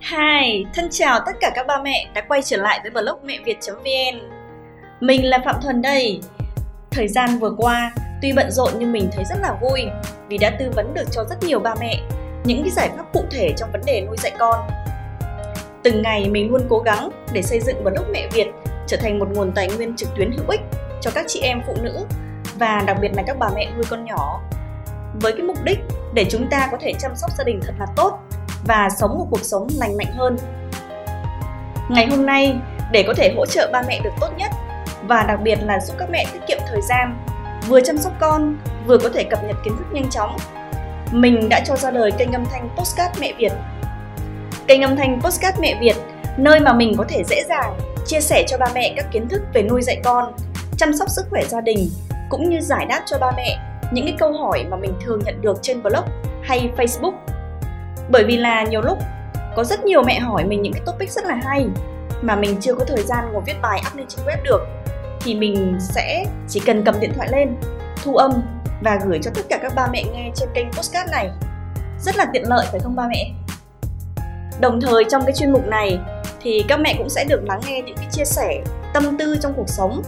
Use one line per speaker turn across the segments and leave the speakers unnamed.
Hi, thân chào tất cả các ba mẹ đã quay trở lại với blog mẹ Việt.vn Mình là Phạm Thuần đây. Thời gian vừa qua, tuy bận rộn nhưng mình thấy rất là vui vì đã tư vấn được cho rất nhiều ba mẹ những cái giải pháp cụ thể trong vấn đề nuôi dạy con. Từng ngày mình luôn cố gắng để xây dựng blog mẹ Việt trở thành một nguồn tài nguyên trực tuyến hữu ích cho các chị em phụ nữ và đặc biệt là các bà mẹ nuôi con nhỏ với cái mục đích để chúng ta có thể chăm sóc gia đình thật là tốt và sống một cuộc sống lành mạnh hơn. Ngày hôm nay, để có thể hỗ trợ ba mẹ được tốt nhất và đặc biệt là giúp các mẹ tiết kiệm thời gian, vừa chăm sóc con, vừa có thể cập nhật kiến thức nhanh chóng, mình đã cho ra đời kênh âm thanh Postcard Mẹ Việt. Kênh âm thanh Postcard Mẹ Việt, nơi mà mình có thể dễ dàng chia sẻ cho ba mẹ các kiến thức về nuôi dạy con, chăm sóc sức khỏe gia đình, cũng như giải đáp cho ba mẹ những cái câu hỏi mà mình thường nhận được trên blog hay Facebook bởi vì là nhiều lúc có rất nhiều mẹ hỏi mình những cái topic rất là hay mà mình chưa có thời gian ngồi viết bài up lên trên web được, thì mình sẽ chỉ cần cầm điện thoại lên, thu âm và gửi cho tất cả các ba mẹ nghe trên kênh postcard này. Rất là tiện lợi, phải không ba mẹ? Đồng thời trong cái chuyên mục này thì các mẹ cũng sẽ được lắng nghe những cái chia sẻ tâm tư trong cuộc sống,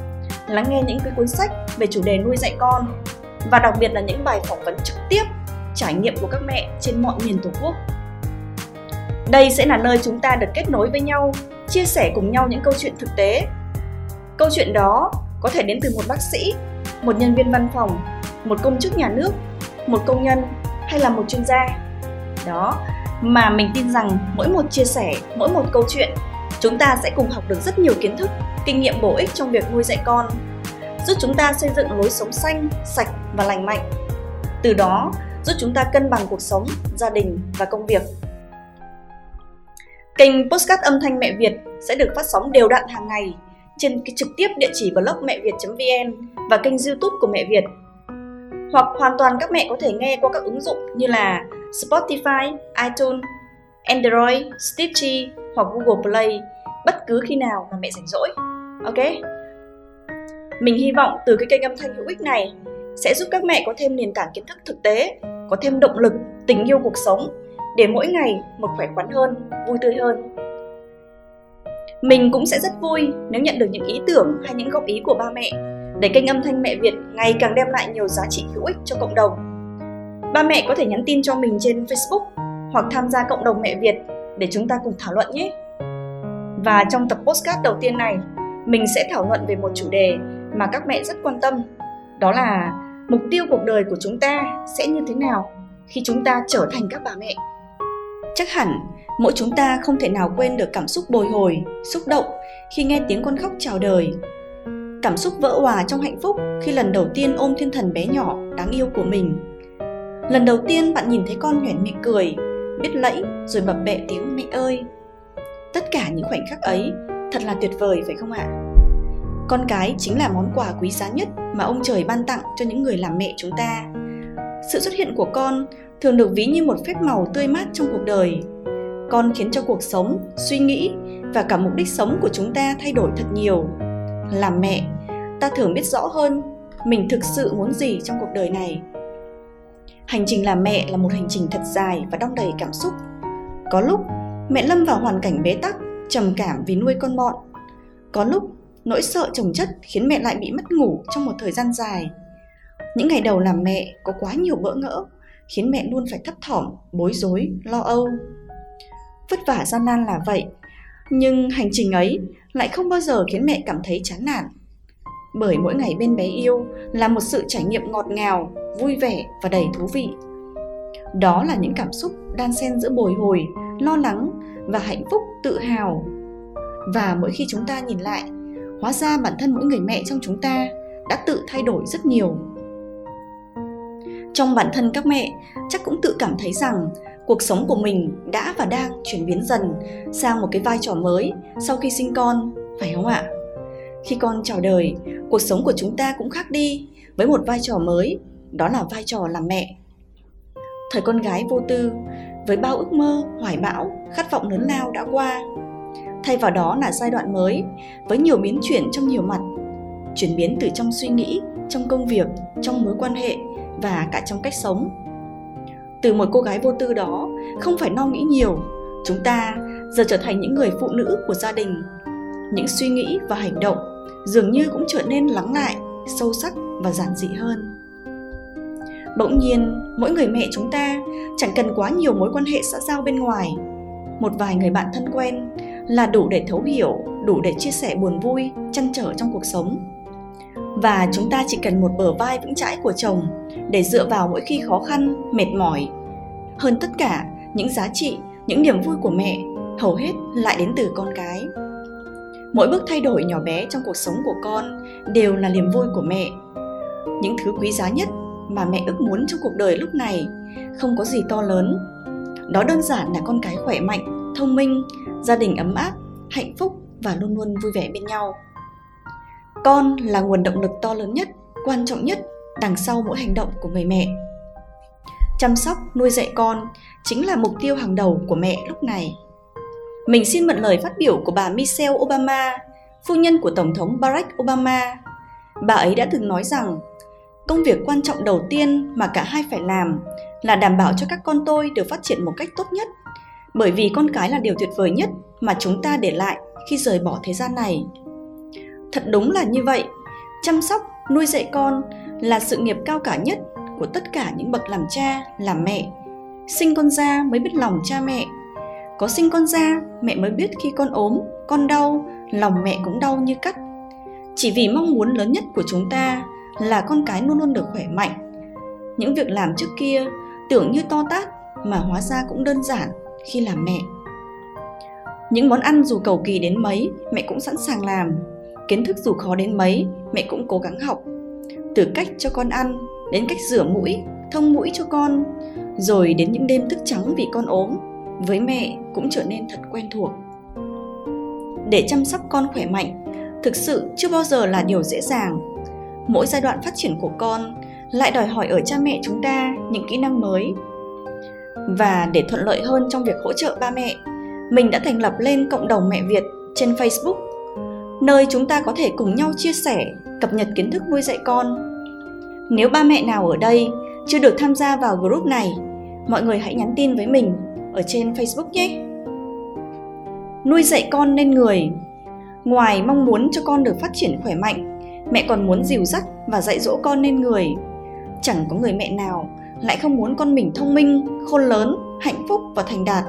lắng nghe những cái cuốn sách về chủ đề nuôi dạy con và đặc biệt là những bài phỏng vấn trực tiếp trải nghiệm của các mẹ trên mọi miền Tổ quốc. Đây sẽ là nơi chúng ta được kết nối với nhau, chia sẻ cùng nhau những câu chuyện thực tế. Câu chuyện đó có thể đến từ một bác sĩ, một nhân viên văn phòng, một công chức nhà nước, một công nhân hay là một chuyên gia. Đó, mà mình tin rằng mỗi một chia sẻ, mỗi một câu chuyện, chúng ta sẽ cùng học được rất nhiều kiến thức, kinh nghiệm bổ ích trong việc nuôi dạy con, giúp chúng ta xây dựng lối sống xanh, sạch và lành mạnh. Từ đó, giúp chúng ta cân bằng cuộc sống, gia đình và công việc. Kênh Postcard âm thanh mẹ Việt sẽ được phát sóng đều đặn hàng ngày trên cái trực tiếp địa chỉ blog mẹ việt.vn và kênh youtube của mẹ Việt. Hoặc hoàn toàn các mẹ có thể nghe qua các ứng dụng như là Spotify, iTunes, Android, Stitchy hoặc Google Play bất cứ khi nào mà mẹ rảnh rỗi. Ok? Mình hy vọng từ cái kênh âm thanh hữu ích này sẽ giúp các mẹ có thêm nền tảng kiến thức thực tế có thêm động lực, tình yêu cuộc sống để mỗi ngày một khỏe khoắn hơn, vui tươi hơn. Mình cũng sẽ rất vui nếu nhận được những ý tưởng hay những góp ý của ba mẹ để kênh âm thanh mẹ Việt ngày càng đem lại nhiều giá trị hữu ích cho cộng đồng. Ba mẹ có thể nhắn tin cho mình trên Facebook hoặc tham gia cộng đồng mẹ Việt để chúng ta cùng thảo luận nhé. Và trong tập postcard đầu tiên này, mình sẽ thảo luận về một chủ đề mà các mẹ rất quan tâm, đó là mục tiêu cuộc đời của chúng ta sẽ như thế nào khi chúng ta trở thành các bà mẹ? Chắc hẳn, mỗi chúng ta không thể nào quên được cảm xúc bồi hồi, xúc động khi nghe tiếng con khóc chào đời. Cảm xúc vỡ hòa trong hạnh phúc khi lần đầu tiên ôm thiên thần bé nhỏ đáng yêu của mình. Lần đầu tiên bạn nhìn thấy con nhoẻn miệng cười, biết lẫy rồi bập bẹ tiếng mẹ ơi tất cả những khoảnh khắc ấy thật là tuyệt vời phải không ạ? Con cái chính là món quà quý giá nhất mà ông trời ban tặng cho những người làm mẹ chúng ta. Sự xuất hiện của con thường được ví như một phép màu tươi mát trong cuộc đời. Con khiến cho cuộc sống, suy nghĩ và cả mục đích sống của chúng ta thay đổi thật nhiều. Làm mẹ, ta thường biết rõ hơn mình thực sự muốn gì trong cuộc đời này. Hành trình làm mẹ là một hành trình thật dài và đong đầy cảm xúc. Có lúc, mẹ lâm vào hoàn cảnh bế tắc, trầm cảm vì nuôi con mọn có lúc nỗi sợ chồng chất khiến mẹ lại bị mất ngủ trong một thời gian dài. Những ngày đầu làm mẹ có quá nhiều bỡ ngỡ, khiến mẹ luôn phải thấp thỏm, bối rối, lo âu. Vất vả gian nan là vậy, nhưng hành trình ấy lại không bao giờ khiến mẹ cảm thấy chán nản. Bởi mỗi ngày bên bé yêu là một sự trải nghiệm ngọt ngào, vui vẻ và đầy thú vị. Đó là những cảm xúc đan xen giữa bồi hồi, lo lắng và hạnh phúc tự hào. Và mỗi khi chúng ta nhìn lại hóa ra bản thân mỗi người mẹ trong chúng ta đã tự thay đổi rất nhiều. Trong bản thân các mẹ, chắc cũng tự cảm thấy rằng cuộc sống của mình đã và đang chuyển biến dần sang một cái vai trò mới sau khi sinh con, phải không ạ? Khi con chào đời, cuộc sống của chúng ta cũng khác đi với một vai trò mới, đó là vai trò làm mẹ. Thời con gái vô tư, với bao ước mơ, hoài bão, khát vọng lớn lao đã qua thay vào đó là giai đoạn mới, với nhiều biến chuyển trong nhiều mặt, chuyển biến từ trong suy nghĩ, trong công việc, trong mối quan hệ và cả trong cách sống. Từ một cô gái vô tư đó, không phải no nghĩ nhiều, chúng ta giờ trở thành những người phụ nữ của gia đình. Những suy nghĩ và hành động dường như cũng trở nên lắng lại, sâu sắc và giản dị hơn. Bỗng nhiên, mỗi người mẹ chúng ta chẳng cần quá nhiều mối quan hệ xã giao bên ngoài. Một vài người bạn thân quen là đủ để thấu hiểu, đủ để chia sẻ buồn vui, chăn trở trong cuộc sống. Và chúng ta chỉ cần một bờ vai vững chãi của chồng để dựa vào mỗi khi khó khăn, mệt mỏi. Hơn tất cả, những giá trị, những niềm vui của mẹ hầu hết lại đến từ con cái. Mỗi bước thay đổi nhỏ bé trong cuộc sống của con đều là niềm vui của mẹ. Những thứ quý giá nhất mà mẹ ước muốn trong cuộc đời lúc này không có gì to lớn. Đó đơn giản là con cái khỏe mạnh, thông minh gia đình ấm áp hạnh phúc và luôn luôn vui vẻ bên nhau. Con là nguồn động lực to lớn nhất quan trọng nhất đằng sau mỗi hành động của người mẹ. Chăm sóc nuôi dạy con chính là mục tiêu hàng đầu của mẹ lúc này. Mình xin mượn lời phát biểu của bà Michelle Obama, phu nhân của Tổng thống Barack Obama. Bà ấy đã từng nói rằng, công việc quan trọng đầu tiên mà cả hai phải làm là đảm bảo cho các con tôi được phát triển một cách tốt nhất, bởi vì con cái là điều tuyệt vời nhất mà chúng ta để lại khi rời bỏ thế gian này. Thật đúng là như vậy, chăm sóc, nuôi dạy con là sự nghiệp cao cả nhất của tất cả những bậc làm cha, làm mẹ. Sinh con ra mới biết lòng cha mẹ có sinh con ra, mẹ mới biết khi con ốm, con đau, lòng mẹ cũng đau như cắt. Chỉ vì mong muốn lớn nhất của chúng ta là con cái luôn luôn được khỏe mạnh. Những việc làm trước kia tưởng như to tát mà hóa ra cũng đơn giản khi làm mẹ. Những món ăn dù cầu kỳ đến mấy, mẹ cũng sẵn sàng làm. Kiến thức dù khó đến mấy, mẹ cũng cố gắng học. Từ cách cho con ăn, đến cách rửa mũi, thông mũi cho con, rồi đến những đêm thức trắng vì con ốm, với mẹ cũng trở nên thật quen thuộc để chăm sóc con khỏe mạnh thực sự chưa bao giờ là điều dễ dàng mỗi giai đoạn phát triển của con lại đòi hỏi ở cha mẹ chúng ta những kỹ năng mới và để thuận lợi hơn trong việc hỗ trợ ba mẹ mình đã thành lập lên cộng đồng mẹ việt trên facebook nơi chúng ta có thể cùng nhau chia sẻ cập nhật kiến thức nuôi dạy con nếu ba mẹ nào ở đây chưa được tham gia vào group này mọi người hãy nhắn tin với mình ở trên Facebook nhé. Nuôi dạy con nên người. Ngoài mong muốn cho con được phát triển khỏe mạnh, mẹ còn muốn dìu dắt và dạy dỗ con nên người. Chẳng có người mẹ nào lại không muốn con mình thông minh, khôn lớn, hạnh phúc và thành đạt.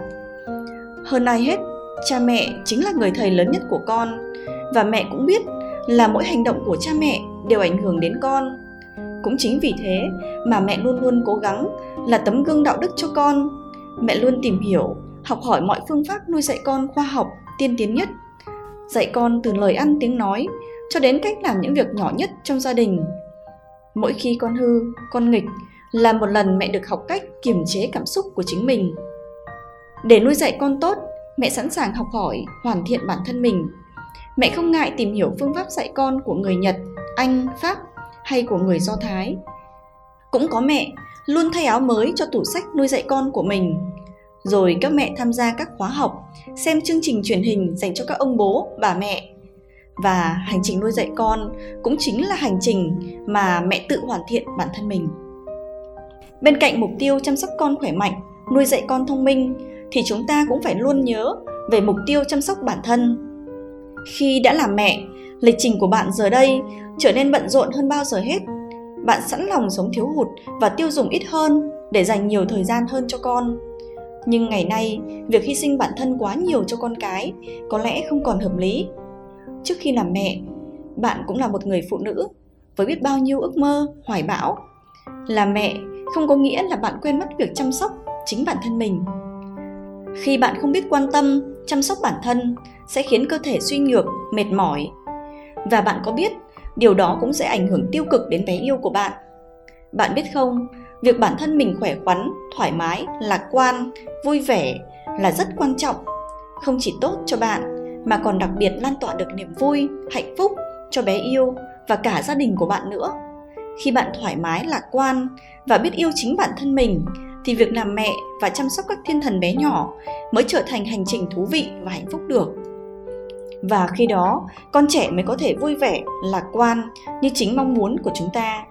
Hơn ai hết, cha mẹ chính là người thầy lớn nhất của con và mẹ cũng biết là mỗi hành động của cha mẹ đều ảnh hưởng đến con. Cũng chính vì thế mà mẹ luôn luôn cố gắng là tấm gương đạo đức cho con mẹ luôn tìm hiểu học hỏi mọi phương pháp nuôi dạy con khoa học tiên tiến nhất dạy con từ lời ăn tiếng nói cho đến cách làm những việc nhỏ nhất trong gia đình mỗi khi con hư con nghịch là một lần mẹ được học cách kiềm chế cảm xúc của chính mình để nuôi dạy con tốt mẹ sẵn sàng học hỏi hoàn thiện bản thân mình mẹ không ngại tìm hiểu phương pháp dạy con của người nhật anh pháp hay của người do thái cũng có mẹ luôn thay áo mới cho tủ sách nuôi dạy con của mình. Rồi các mẹ tham gia các khóa học, xem chương trình truyền hình dành cho các ông bố, bà mẹ. Và hành trình nuôi dạy con cũng chính là hành trình mà mẹ tự hoàn thiện bản thân mình. Bên cạnh mục tiêu chăm sóc con khỏe mạnh, nuôi dạy con thông minh thì chúng ta cũng phải luôn nhớ về mục tiêu chăm sóc bản thân. Khi đã làm mẹ, lịch trình của bạn giờ đây trở nên bận rộn hơn bao giờ hết. Bạn sẵn lòng sống thiếu hụt và tiêu dùng ít hơn để dành nhiều thời gian hơn cho con. Nhưng ngày nay việc hy sinh bản thân quá nhiều cho con cái có lẽ không còn hợp lý. Trước khi làm mẹ bạn cũng là một người phụ nữ với biết bao nhiêu ước mơ hoài bão. Làm mẹ không có nghĩa là bạn quên mất việc chăm sóc chính bản thân mình khi bạn không biết quan tâm chăm sóc bản thân sẽ khiến cơ thể suy nhược mệt mỏi và bạn có biết điều đó cũng sẽ ảnh hưởng tiêu cực đến bé yêu của bạn. Bạn biết không, việc bản thân mình khỏe khoắn, thoải mái, lạc quan, vui vẻ là rất quan trọng, không chỉ tốt cho bạn mà còn đặc biệt lan tỏa được niềm vui, hạnh phúc cho bé yêu và cả gia đình của bạn nữa. Khi bạn thoải mái, lạc quan và biết yêu chính bản thân mình thì việc làm mẹ và chăm sóc các thiên thần bé nhỏ mới trở thành hành trình thú vị và hạnh phúc được. Và khi đó con trẻ mới có thể vui vẻ lạc quan như chính mong muốn của chúng ta.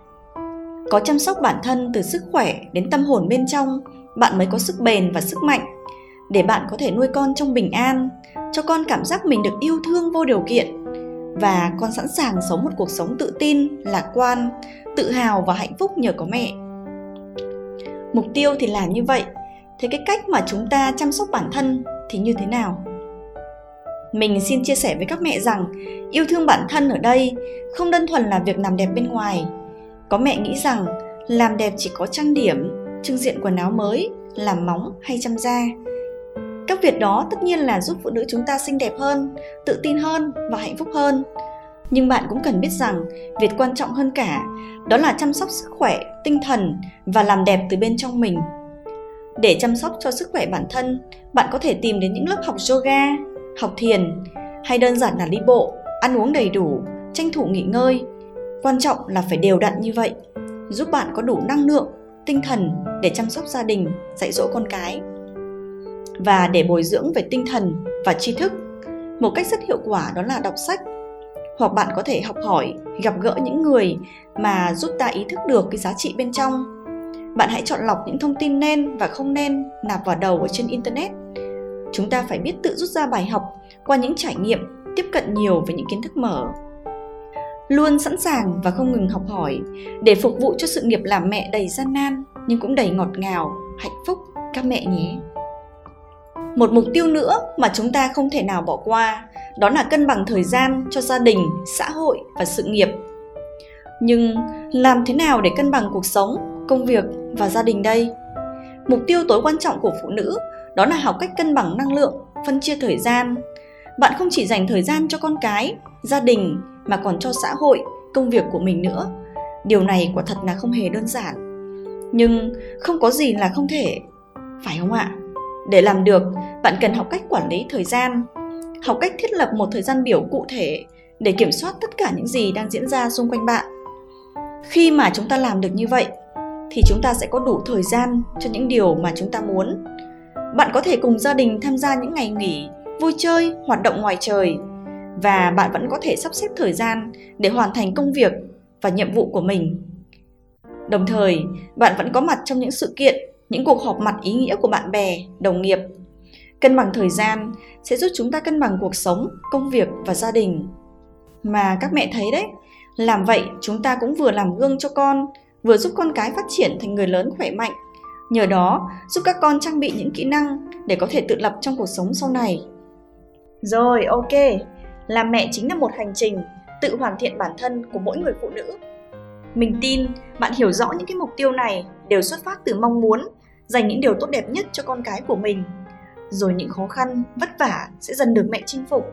Có chăm sóc bản thân từ sức khỏe đến tâm hồn bên trong bạn mới có sức bền và sức mạnh để bạn có thể nuôi con trong bình an, cho con cảm giác mình được yêu thương vô điều kiện và con sẵn sàng sống một cuộc sống tự tin, lạc quan, tự hào và hạnh phúc nhờ có mẹ. Mục tiêu thì làm như vậy, thế cái cách mà chúng ta chăm sóc bản thân thì như thế nào? Mình xin chia sẻ với các mẹ rằng yêu thương bản thân ở đây không đơn thuần là việc làm đẹp bên ngoài. Có mẹ nghĩ rằng làm đẹp chỉ có trang điểm, trưng diện quần áo mới, làm móng hay chăm da. Các việc đó tất nhiên là giúp phụ nữ chúng ta xinh đẹp hơn, tự tin hơn và hạnh phúc hơn. Nhưng bạn cũng cần biết rằng việc quan trọng hơn cả đó là chăm sóc sức khỏe, tinh thần và làm đẹp từ bên trong mình. Để chăm sóc cho sức khỏe bản thân, bạn có thể tìm đến những lớp học yoga, học thiền hay đơn giản là đi bộ, ăn uống đầy đủ, tranh thủ nghỉ ngơi. Quan trọng là phải đều đặn như vậy, giúp bạn có đủ năng lượng, tinh thần để chăm sóc gia đình, dạy dỗ con cái. Và để bồi dưỡng về tinh thần và tri thức, một cách rất hiệu quả đó là đọc sách. Hoặc bạn có thể học hỏi, gặp gỡ những người mà giúp ta ý thức được cái giá trị bên trong. Bạn hãy chọn lọc những thông tin nên và không nên nạp vào đầu ở trên internet. Chúng ta phải biết tự rút ra bài học qua những trải nghiệm tiếp cận nhiều với những kiến thức mở. Luôn sẵn sàng và không ngừng học hỏi để phục vụ cho sự nghiệp làm mẹ đầy gian nan nhưng cũng đầy ngọt ngào hạnh phúc các mẹ nhé. Một mục tiêu nữa mà chúng ta không thể nào bỏ qua đó là cân bằng thời gian cho gia đình, xã hội và sự nghiệp. Nhưng làm thế nào để cân bằng cuộc sống, công việc và gia đình đây? Mục tiêu tối quan trọng của phụ nữ đó là học cách cân bằng năng lượng, phân chia thời gian. Bạn không chỉ dành thời gian cho con cái, gia đình mà còn cho xã hội, công việc của mình nữa. Điều này quả thật là không hề đơn giản. Nhưng không có gì là không thể, phải không ạ? Để làm được, bạn cần học cách quản lý thời gian học cách thiết lập một thời gian biểu cụ thể để kiểm soát tất cả những gì đang diễn ra xung quanh bạn. Khi mà chúng ta làm được như vậy, thì chúng ta sẽ có đủ thời gian cho những điều mà chúng ta muốn. Bạn có thể cùng gia đình tham gia những ngày nghỉ, vui chơi, hoạt động ngoài trời, và bạn vẫn có thể sắp xếp thời gian để hoàn thành công việc và nhiệm vụ của mình. Đồng thời, bạn vẫn có mặt trong những sự kiện, những cuộc họp mặt ý nghĩa của bạn bè, đồng nghiệp cân bằng thời gian sẽ giúp chúng ta cân bằng cuộc sống, công việc và gia đình. Mà các mẹ thấy đấy, làm vậy chúng ta cũng vừa làm gương cho con, vừa giúp con cái phát triển thành người lớn khỏe mạnh. Nhờ đó, giúp các con trang bị những kỹ năng để có thể tự lập trong cuộc sống sau này. Rồi, ok. Làm mẹ chính là một hành trình tự hoàn thiện bản thân của mỗi người phụ nữ. Mình tin bạn hiểu rõ những cái mục tiêu này đều xuất phát từ mong muốn, dành những điều tốt đẹp nhất cho con cái của mình rồi những khó khăn vất vả sẽ dần được mẹ chinh phục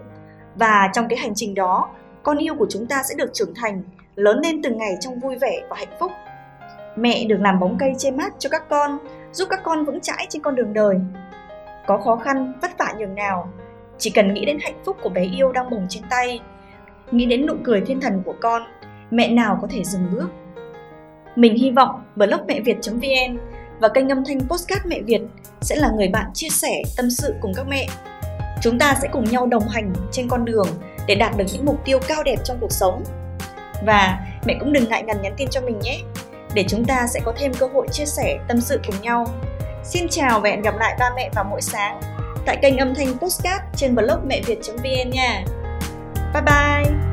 và trong cái hành trình đó con yêu của chúng ta sẽ được trưởng thành lớn lên từng ngày trong vui vẻ và hạnh phúc Mẹ được làm bóng cây che mát cho các con, giúp các con vững chãi trên con đường đời. Có khó khăn, vất vả nhường nào, chỉ cần nghĩ đến hạnh phúc của bé yêu đang bồng trên tay, nghĩ đến nụ cười thiên thần của con, mẹ nào có thể dừng bước. Mình hy vọng blog mẹ Việt.vn và kênh âm thanh Postcard Mẹ Việt sẽ là người bạn chia sẻ tâm sự cùng các mẹ. Chúng ta sẽ cùng nhau đồng hành trên con đường để đạt được những mục tiêu cao đẹp trong cuộc sống. Và mẹ cũng đừng ngại ngần nhắn tin cho mình nhé, để chúng ta sẽ có thêm cơ hội chia sẻ tâm sự cùng nhau. Xin chào và hẹn gặp lại ba mẹ vào mỗi sáng tại kênh âm thanh Postcard trên blog mẹ Việt.vn nha. Bye bye!